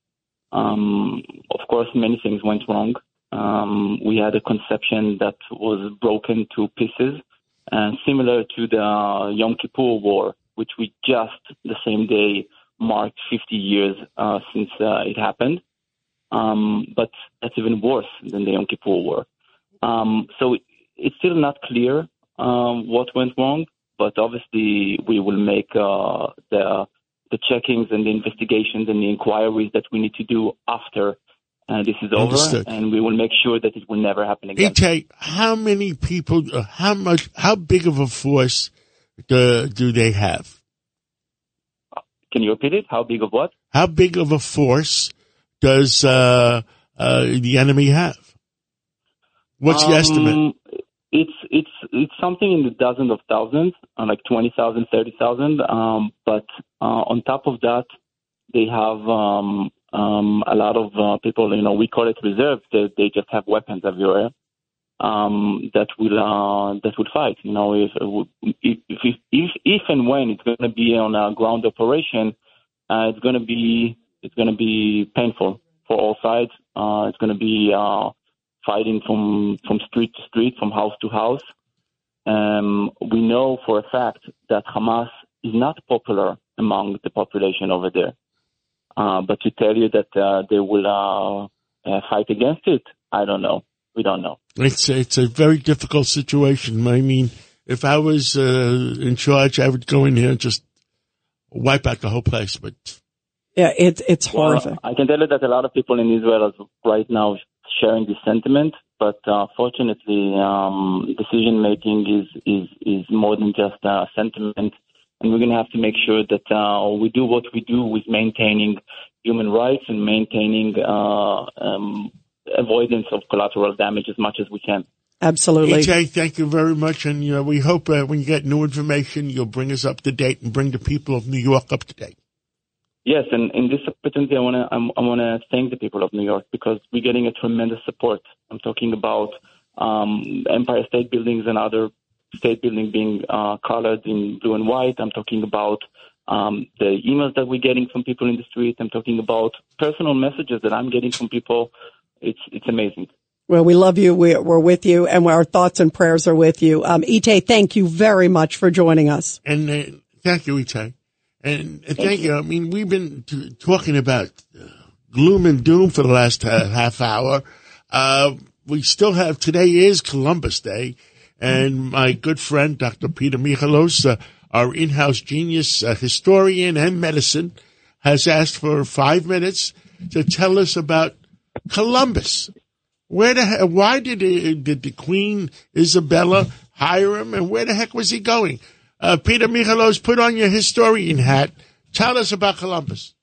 Speaker 9: Um, of course, many things went wrong. Um, we had a conception that was broken to pieces, and similar to the Yom Kippur War, which we just the same day marked 50 years uh, since uh, it happened. Um, but that's even worse than the Yom Kippur War. Um, so it's still not clear um, what went wrong, but obviously we will make uh, the the checkings and the investigations and the inquiries that we need to do after uh, this is Understood. over, and we will make sure that it will never happen again.
Speaker 2: Itay, how many people, uh, how much, how big of a force do, do they have?
Speaker 9: Can you repeat it? How big of what?
Speaker 2: How big of a force does uh, uh, the enemy have? What's the um, estimate?
Speaker 9: It's it's it's something in the dozens of thousands, uh, like 20,000, 30,000. Um, but uh, on top of that, they have um, um, a lot of uh, people. You know, we call it reserve. They, they just have weapons everywhere um, that will uh, that will fight. You know, if if if, if, if and when it's going to be on a ground operation, uh, it's going to be it's going to be painful for all sides. Uh, it's going to be uh, fighting from from street to street, from house to house. Um, we know for a fact that Hamas is not popular among the population over there. Uh, but to tell you that uh, they will uh, uh, fight against it, I don't know. We don't know.
Speaker 2: It's it's a very difficult situation. I mean, if I was in charge, I would go in here and just wipe out the whole place. But
Speaker 3: yeah, it's it's horrific.
Speaker 9: Well, I can tell you that a lot of people in Israel are right now sharing this sentiment, but uh, fortunately, um, decision making is is is more than just a sentiment, and we're going to have to make sure that uh, we do what we do with maintaining human rights and maintaining uh, um, avoidance of collateral damage as much as we can.
Speaker 3: Absolutely.
Speaker 2: Itay, thank you very much. And you know, we hope uh, when you get new information, you'll bring us up to date and bring the people of New York up to date.
Speaker 9: Yes, and in this opportunity, I want to I want to thank the people of New York because we're getting a tremendous support. I'm talking about um, Empire State buildings and other state buildings being uh, colored in blue and white. I'm talking about um, the emails that we're getting from people in the street. I'm talking about personal messages that I'm getting from people. It's it's amazing.
Speaker 3: Well, we love you. We, are with you, and our thoughts and prayers are with you. Um, Itay, thank you very much for joining us.
Speaker 2: And uh, thank you, Itay. And, and thank you. I mean, we've been t- talking about uh, gloom and doom for the last uh, half hour. Uh, we still have today is Columbus Day, and my good friend Dr. Peter Michalos, uh, our in-house genius uh, historian and medicine, has asked for five minutes to tell us about Columbus. Where the heck, why did, did the Queen Isabella hire him, and where the heck was he going? Uh, Peter Michalos, put on your historian hat. Tell us about Columbus.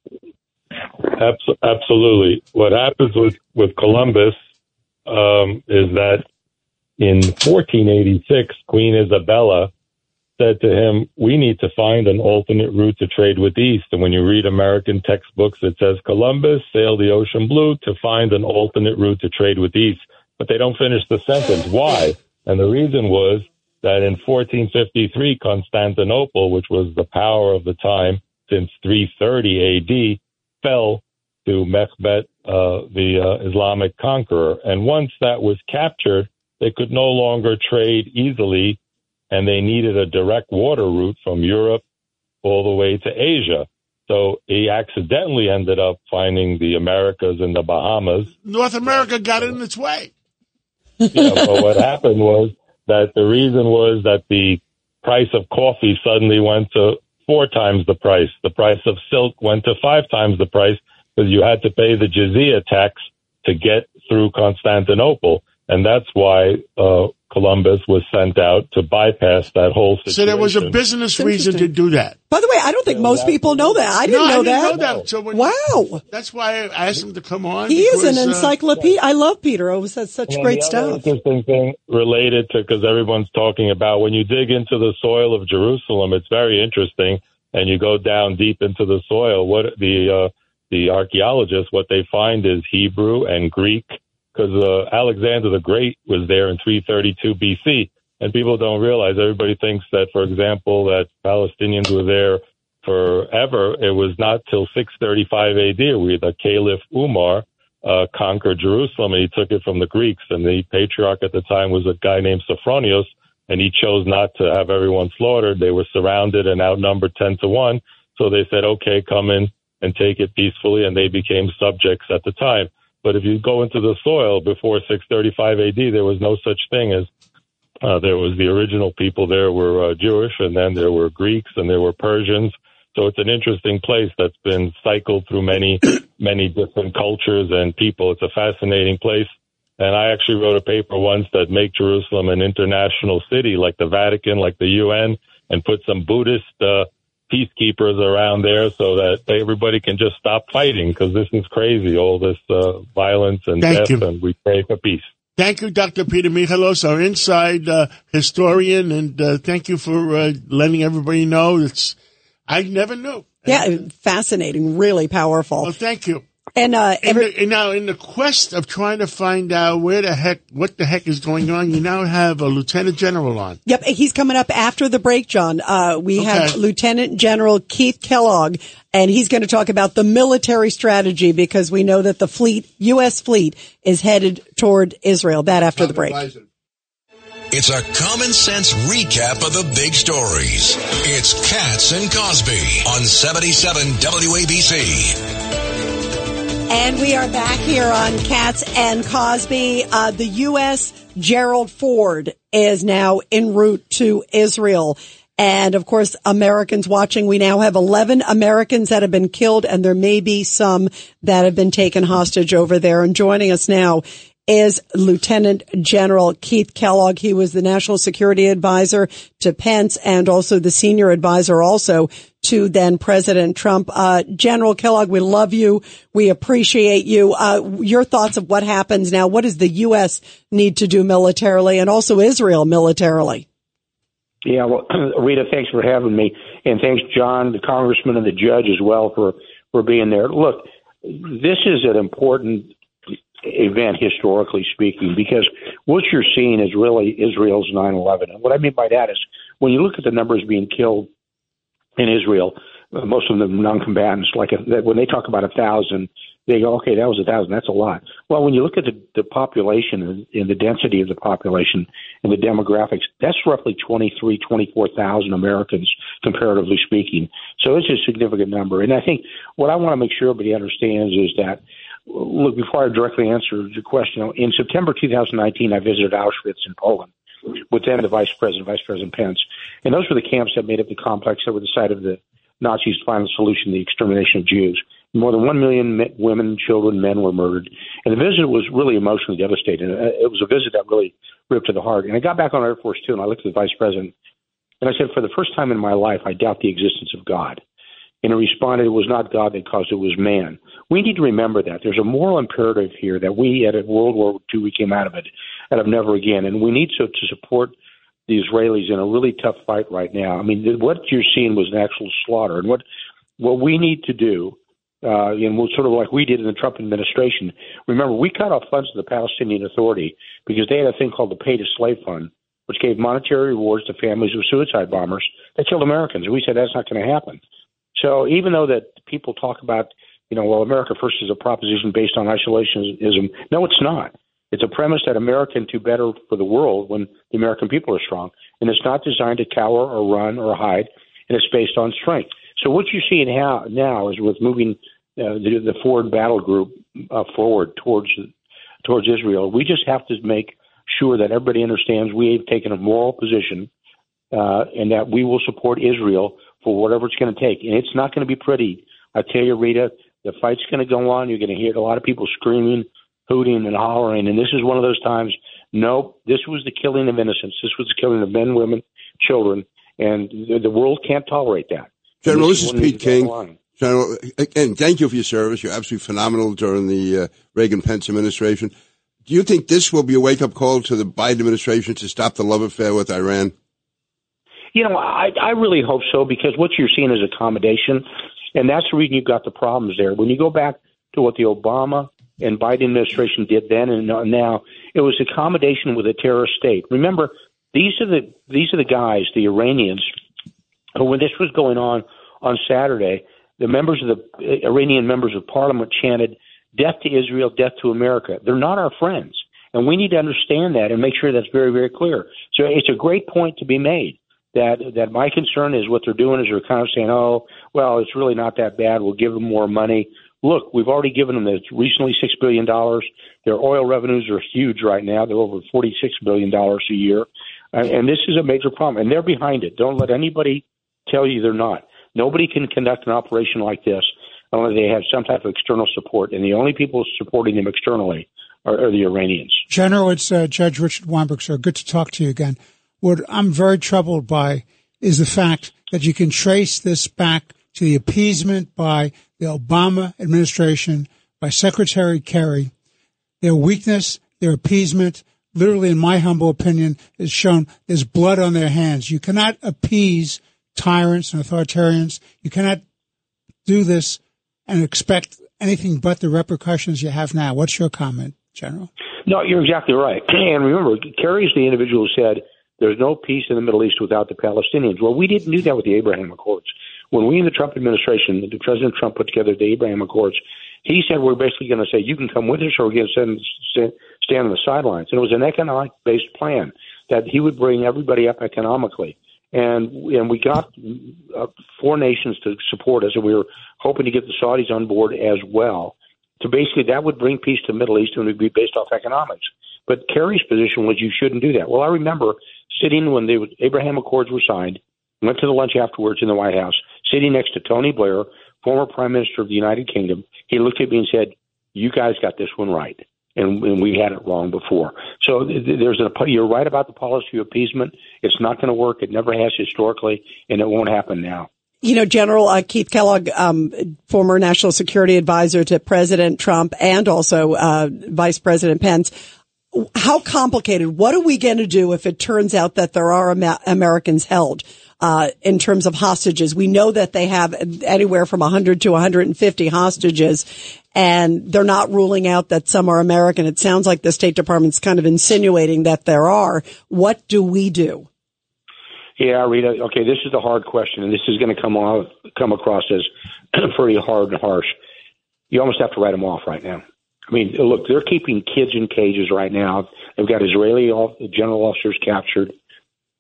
Speaker 10: Absolutely. What happens with, with Columbus, um, is that in 1486, Queen Isabella said to him, We need to find an alternate route to trade with the East. And when you read American textbooks, it says Columbus sailed the ocean blue to find an alternate route to trade with the East. But they don't finish the sentence. Why? And the reason was that in 1453, Constantinople, which was the power of the time since 330 AD, fell to Mehmet, uh, the uh, Islamic conqueror. And once that was captured, they could no longer trade easily and they needed a direct water route from Europe all the way to Asia. So he accidentally ended up finding the Americas and the Bahamas.
Speaker 2: North America got in its way.
Speaker 10: yeah, but what happened was that the reason was that the price of coffee suddenly went to four times the price. The price of silk went to five times the price because you had to pay the jizya tax to get through Constantinople. And that's why uh, Columbus was sent out to bypass that whole situation.
Speaker 2: So there was a business reason to do that.
Speaker 3: By the way, I don't think most people know that. I didn't
Speaker 2: no,
Speaker 3: know
Speaker 2: I didn't
Speaker 3: that.
Speaker 2: know that. So when,
Speaker 3: wow.
Speaker 2: That's why I asked him to come on.
Speaker 3: He is
Speaker 2: because,
Speaker 3: an
Speaker 2: uh,
Speaker 3: encyclopedia. I love Peter. Always says such
Speaker 10: And
Speaker 3: great stuff.
Speaker 10: Interesting thing related to because everyone's talking about when you dig into the soil of Jerusalem, it's very interesting, and you go down deep into the soil. What the uh, the archaeologists what they find is Hebrew and Greek because uh, Alexander the Great was there in 332 BC, and people don't realize. Everybody thinks that, for example, that Palestinians were there forever. It was not till 635 AD where the Caliph Umar uh, conquered Jerusalem, and he took it from the Greeks. And the patriarch at the time was a guy named Sophronius, and he chose not to have everyone slaughtered. They were surrounded and outnumbered 10 to 1. So they said, okay, come in and take it peacefully, and they became subjects at the time. But if you go into the soil before 635 AD, there was no such thing as uh, there was the original people there were uh, Jewish, and then there were Greeks, and there were Persians. So it's an interesting place that's been cycled through many, many different cultures and people. It's a fascinating place. And I actually wrote a paper once that make Jerusalem an international city, like the Vatican, like the UN, and put some Buddhist uh, peacekeepers around there so that everybody can just stop fighting because this is crazy, all this uh, violence and
Speaker 2: Thank
Speaker 10: death,
Speaker 2: you.
Speaker 10: and we pray for peace.
Speaker 2: Thank you, Dr. Peter Michalos, our inside uh, historian, and uh, thank you for uh, letting everybody know. It's I never knew.
Speaker 3: Yeah, fascinating, really powerful.
Speaker 2: Well, thank you.
Speaker 3: And uh,
Speaker 2: In
Speaker 3: every,
Speaker 2: the, and now, in the quest of trying to find out where the heck, what the heck is going on, you now have a lieutenant general on.
Speaker 3: Yep, he's coming up after the break, John. Uh, we have Lieutenant General Keith Kellogg, and he's going to talk about the military strategy because we know that the fleet, U.S. fleet, is headed toward Israel. That after the break.
Speaker 1: It's a common sense recap of the big stories. It's Cats and Cosby on 77 WABC.
Speaker 3: And we are back here on Cats and Cosby. Uh, the U.S. Gerald Ford is now en route to Israel. And of course, Americans watching, we now have 11 Americans that have been killed and there may be some that have been taken hostage over there. And joining us now is Lieutenant General Keith Kellogg. He was the national security advisor to Pence and also the senior advisor also to then President Trump. Uh, General Kellogg, we love you. We appreciate you. Uh, your thoughts of what happens now. What does the U.S. need to do militarily and also Israel militarily?
Speaker 11: Yeah, well, Rita, thanks for having me, and thanks, John, the congressman, and the judge as well for for being there. Look, this is an important event historically speaking because what you're seeing is really Israel's 9/11, and what I mean by that is when you look at the numbers being killed in Israel, uh, most of them non-combatants, like a, when they talk about a thousand, they go, okay, that was a thousand, that's a lot. Well, when you look at the, the population and, and the density of the population and the demographics, that's roughly 23, 24,000 Americans, comparatively speaking. So it's a significant number. And I think what I want to make sure everybody understands is that, look, before I directly answer your question, in September 2019, I visited Auschwitz in Poland with then the Vice President, Vice President Pence. And those were the camps that made up the complex that were the site of the Nazis' final solution, the extermination of Jews. More than one million men, women, children, men were murdered. And the visit was really emotionally devastating. Uh, It was a visit that really ripped to the heart. And I got back on Air Force Two, and I looked at the Vice President, and I said, for the first time in my life, I doubt the existence of God. And he responded, "It was not God that caused it; it was man." We need to remember that there's a moral imperative here that we at World War II we came out of it out of never again, and we need to, to support the Israelis in a really tough fight right now. I mean, what you're seeing was an actual slaughter, and what what we need to do, uh, and we'll sort of like we did in the Trump administration. Remember, we cut off funds to the Palestinian Authority because they had a thing called the Pay to Slay Fund, which gave monetary rewards to families of suicide bombers that killed Americans. And we said that's not going to happen. So even though that people talk about, you know, well, America first is a proposition based on isolationism, no, it's not. It's a premise that America can do better for the world when the American people are strong, and it's not designed to cower or run or hide, and it's based on strength. So what you're seeing now, now is with moving uh, the, the forward battle group uh, forward towards towards Israel. We just have to make sure that everybody understands we have taken a moral position, uh, and that we will support Israel for whatever it's going to take. And it's not going to be pretty. I tell you, Rita, the fight's going to go on. You're going to hear a lot of people screaming, hooting, and hollering. And this is one of those times. No, this was the killing of innocents. This was the killing of men, women, children, and the, the world can't tolerate that.
Speaker 4: General, this, this is Pete King. General, again, thank you for your service. You're absolutely phenomenal during the uh, Reagan Pence administration. Do you think this will be a wake up call to the Biden administration to stop the love affair with Iran?
Speaker 11: You know, I, I really hope so because what you're seeing is accommodation, and that's the reason you've got the problems there. When you go back to what the Obama and Biden administration did then and now, it was accommodation with a terrorist state. Remember, these are the these are the guys, the Iranians, who when this was going on on Saturday, the members of the uh, Iranian members of parliament chanted, "Death to Israel, death to America." They're not our friends, and we need to understand that and make sure that's very, very clear. So it's a great point to be made that that my concern is what they're doing is they're kind of saying, "Oh, well, it's really not that bad. We'll give them more money." Look, we've already given them this recently six billion dollars. Their oil revenues are huge right now. They're over forty-six billion dollars a year, and, and this is a major problem. And they're behind it. Don't let anybody tell you they're not. Nobody can conduct an operation like this unless they have some type of external support, and the only people supporting them externally are, are the Iranians.
Speaker 6: General, it's uh, Judge Richard Weinberg, sir. Good to talk to you again. What I'm very troubled by is the fact that you can trace this back to the appeasement by the Obama administration, by Secretary Kerry. Their weakness, their appeasement, literally, in my humble opinion, is shown there's blood on their hands. You cannot appease tyrants and authoritarians. You cannot do this and expect anything but the repercussions you have now. What's your comment, General?
Speaker 11: No, you're exactly right. And remember, Kerry's the individual who said there's no peace in the Middle East without the Palestinians. Well, we didn't do that with the Abraham Accords. When we in the Trump administration, President Trump put together the Abraham Accords, he said we're basically going to say you can come with us or we're going to stand, on the sidelines. And it was an economic based plan that he would bring everybody up economically and and we got uh, four nations to support us, and we were hoping to get the Saudis on board as well. So basically, that would bring peace to the Middle East, and it would be based off economics. But Kerry's position was you shouldn't do that. Well, I remember sitting when the Abraham Accords were signed, went to the lunch afterwards in the White House, sitting next to Tony Blair, former Prime Minister of the United Kingdom. He looked at me and said, "You guys got this one right." and, and we had it wrong before. So there's a you're right about the policy of appeasement. It's not going to work. It never has historically, and it won't happen now.
Speaker 3: You know, General uh, Keith Kellogg, um, former national security advisor to President Trump and also uh, Vice President Pence. How complicated? What are we going to do if it turns out that there are Amer- Americans held? uh, in terms of hostages. We know that they have anywhere from 100 to 150 hostages, and they're not ruling out that some are American. It sounds like the State Department's kind of insinuating that there are. What do we do?
Speaker 11: Yeah, Rita. Okay, this is the hard question, and this is going to come off, come across as pretty hard and harsh. You almost have to write them off right now. I mean, look, they're keeping kids in cages right now. They've got Israeli general officers captured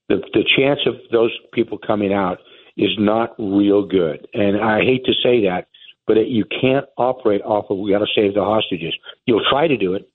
Speaker 11: the the chance of those people coming out is not real good. And I hate to say that, but it, you can't operate off of we got to save the hostages. You'll try to do it.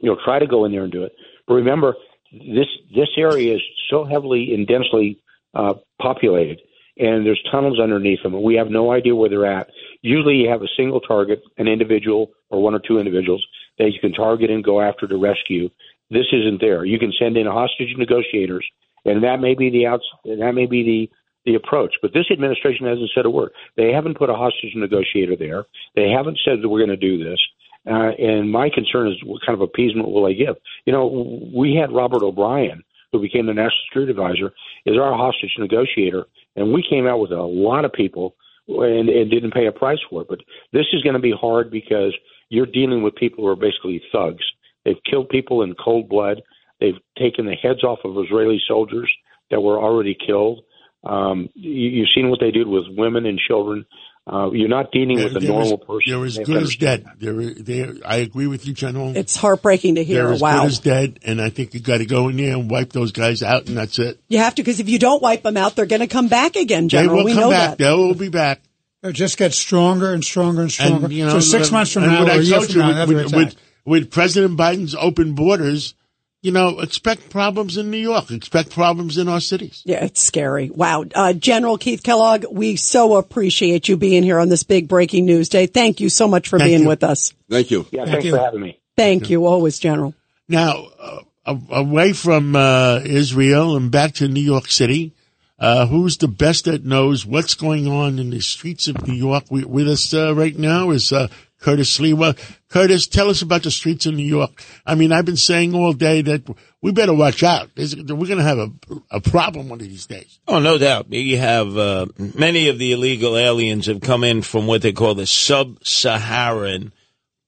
Speaker 11: You'll try to go in there and do it. But remember, this this area is so heavily and densely uh, populated, and there's tunnels underneath them. And we have no idea where they're at. Usually, you have a single target, an individual or one or two individuals that you can target and go after to rescue. This isn't there. You can send in hostage negotiators and that may be the outs that may be the the approach. But this administration hasn't said a word. They haven't put a hostage negotiator there. They haven't said that we're going to do this. Uh, and my concern is what kind of appeasement will they give? You know, we had Robert O'Brien, who became the national security advisor, is our hostage negotiator, and we came out with a lot of people and, and didn't pay a price for it. But this is going to be hard because you're dealing with people who are basically thugs. They've killed people in cold blood. They've taken the heads off of Israeli soldiers that were already killed. Um, you, you've seen what they did with women and children. Uh, you're not dealing with a normal
Speaker 2: is,
Speaker 11: person.
Speaker 2: They're as good as dead. They're, they're, I agree with you, General.
Speaker 3: It's heartbreaking to hear.
Speaker 2: They're as
Speaker 3: wow.
Speaker 2: good as dead, and I think you got to go in there and wipe those guys out, and that's it.
Speaker 3: You have to, because if you don't wipe them out, they're going to come back again, General.
Speaker 2: They will
Speaker 3: we
Speaker 2: come
Speaker 3: know
Speaker 2: back.
Speaker 3: that.
Speaker 2: They will be back.
Speaker 6: It just gets stronger and stronger and stronger.
Speaker 2: And, you know,
Speaker 6: so six
Speaker 2: and-
Speaker 6: months from now, or
Speaker 2: I
Speaker 6: a year from now,
Speaker 2: with,
Speaker 6: another
Speaker 2: with,
Speaker 6: attack.
Speaker 2: with, with President Biden's open borders, you know, expect problems in New York. Expect problems in our cities.
Speaker 3: Yeah, it's scary. Wow. Uh, General Keith Kellogg, we so appreciate you being here on this big breaking news day. Thank you so much for
Speaker 2: Thank
Speaker 3: being
Speaker 2: you.
Speaker 3: with us.
Speaker 4: Thank you.
Speaker 11: Yeah,
Speaker 6: Thank
Speaker 11: thanks
Speaker 6: you.
Speaker 11: for having me.
Speaker 3: Thank you. Always, General.
Speaker 2: Now, uh, away from uh, Israel and back to New York City, uh, who's the best that knows what's going on in the streets of New York? We, with us uh, right now is Curtis Sliwa. Curtis, tell us about the streets in New York. I mean, I've been saying all day that we better watch out. There's- We're going to have a, a problem one of these days.
Speaker 12: Oh, no doubt. You have uh, many of the illegal aliens have come in from what they call the sub-Saharan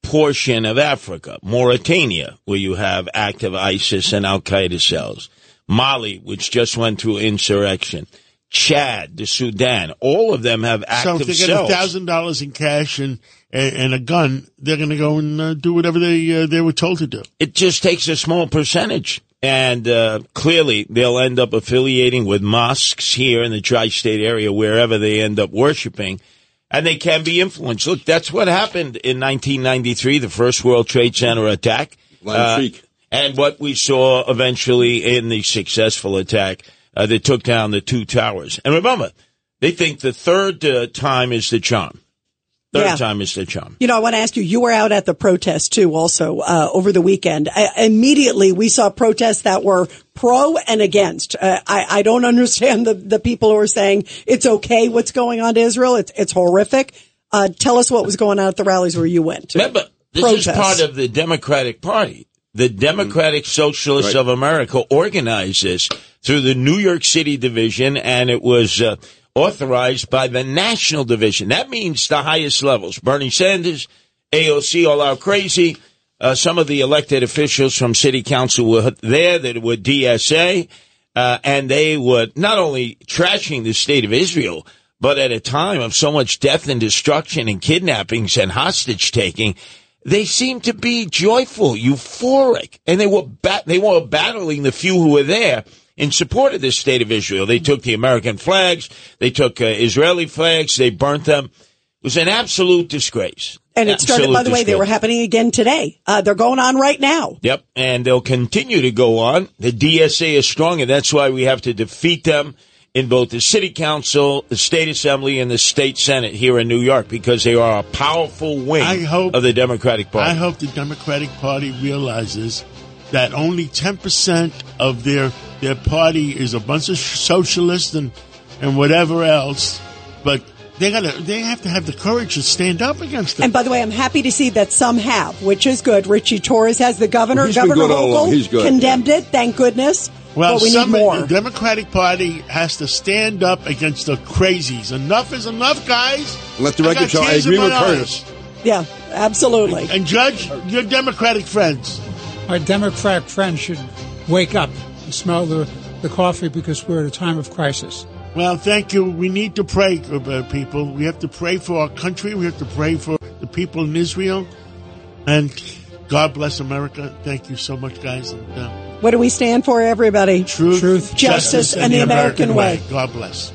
Speaker 12: portion of Africa, Mauritania, where you have active ISIS and Al Qaeda cells, Mali, which just went through insurrection, Chad, the Sudan, all of them have active So
Speaker 2: if they get
Speaker 12: cells.
Speaker 2: thousand dollars in cash and, and and a gun, they're going to go and uh, do whatever they uh, they were told to do.
Speaker 12: it just takes a small percentage. And uh, clearly, they'll end up affiliating with mosques here in the tri state area, wherever they end up worshiping. And they can be influenced. Look, that's what happened in 1993, the first World Trade Center attack.
Speaker 4: Line
Speaker 12: Uh, and what we saw eventually in the successful attack uh, that took down the two towers. And remember, they think the third uh, time is the charm. Third
Speaker 3: Yeah.
Speaker 12: time is the charm.
Speaker 3: You know, I want to ask you, you were out at the protest too, also, uh, over the weekend. I, immediately, we saw protests that were pro and against. Uh, I, I don't understand the, the people who are saying it's okay what's going on to Israel. It's, it's horrific. Uh, tell us what was going on at the rallies where you went. to.
Speaker 12: Remember, this
Speaker 3: Protests.
Speaker 12: is part of the Democratic Party. The Democratic Socialists
Speaker 4: Right.
Speaker 12: of America organized this through the New York City division, and it was uh, authorized by the National Division. That means the highest levels. Bernie Sanders, AOC, all out crazy. Uh, some of the elected officials from City Council were there that were DSA, uh, and they were not only trashing the state of Israel, but at a time of so much death and destruction and kidnappings and hostage taking, they seemed to be joyful, euphoric, and they were bat- they were battling the few who were there in support of the state of Israel. They took the American flags, they took uh, Israeli flags, they burnt them. It was an absolute disgrace.
Speaker 3: And it started,
Speaker 12: Absolute
Speaker 3: by the way, they were happening again today. Uh, they're going on right now.
Speaker 12: Yep, and they'll continue to go on. The DSA is strong, and that's why we have to defeat them in both the city council, the state assembly, and the state senate here in New York because they are a powerful wing
Speaker 2: I hope-
Speaker 12: of the Democratic Party.
Speaker 2: I hope the Democratic Party realizes that only 10% of their their party is a bunch of socialists and and whatever else, but they got to they have to have the courage to stand up against them.
Speaker 3: And by the way, I'm happy to see that some have, which is good. Richie Torres has the governor.
Speaker 4: He's
Speaker 3: governor
Speaker 4: good all along.
Speaker 3: Hochul
Speaker 4: He's good,
Speaker 3: condemned it. Thank goodness.
Speaker 2: well,
Speaker 3: but we
Speaker 2: some
Speaker 3: need more.
Speaker 2: the Democratic Party has to stand up against the crazies. Enough is enough, guys.
Speaker 4: Let the record show. I
Speaker 2: tears
Speaker 4: agree with Curtis.
Speaker 3: Yeah, absolutely.
Speaker 2: And Judge, your Democratic friends.
Speaker 6: Our Democratic friends should wake up and smell the, the coffee because we're at a time of crisis.
Speaker 2: Well, thank you. We need to pray, uh, people. We have to pray for our country. We have to pray for the people in Israel. And God bless America. Thank you so much, guys. And, uh,
Speaker 3: What do we stand for, everybody?
Speaker 2: truth,
Speaker 6: Truth,
Speaker 3: justice, and the American way.
Speaker 2: God bless.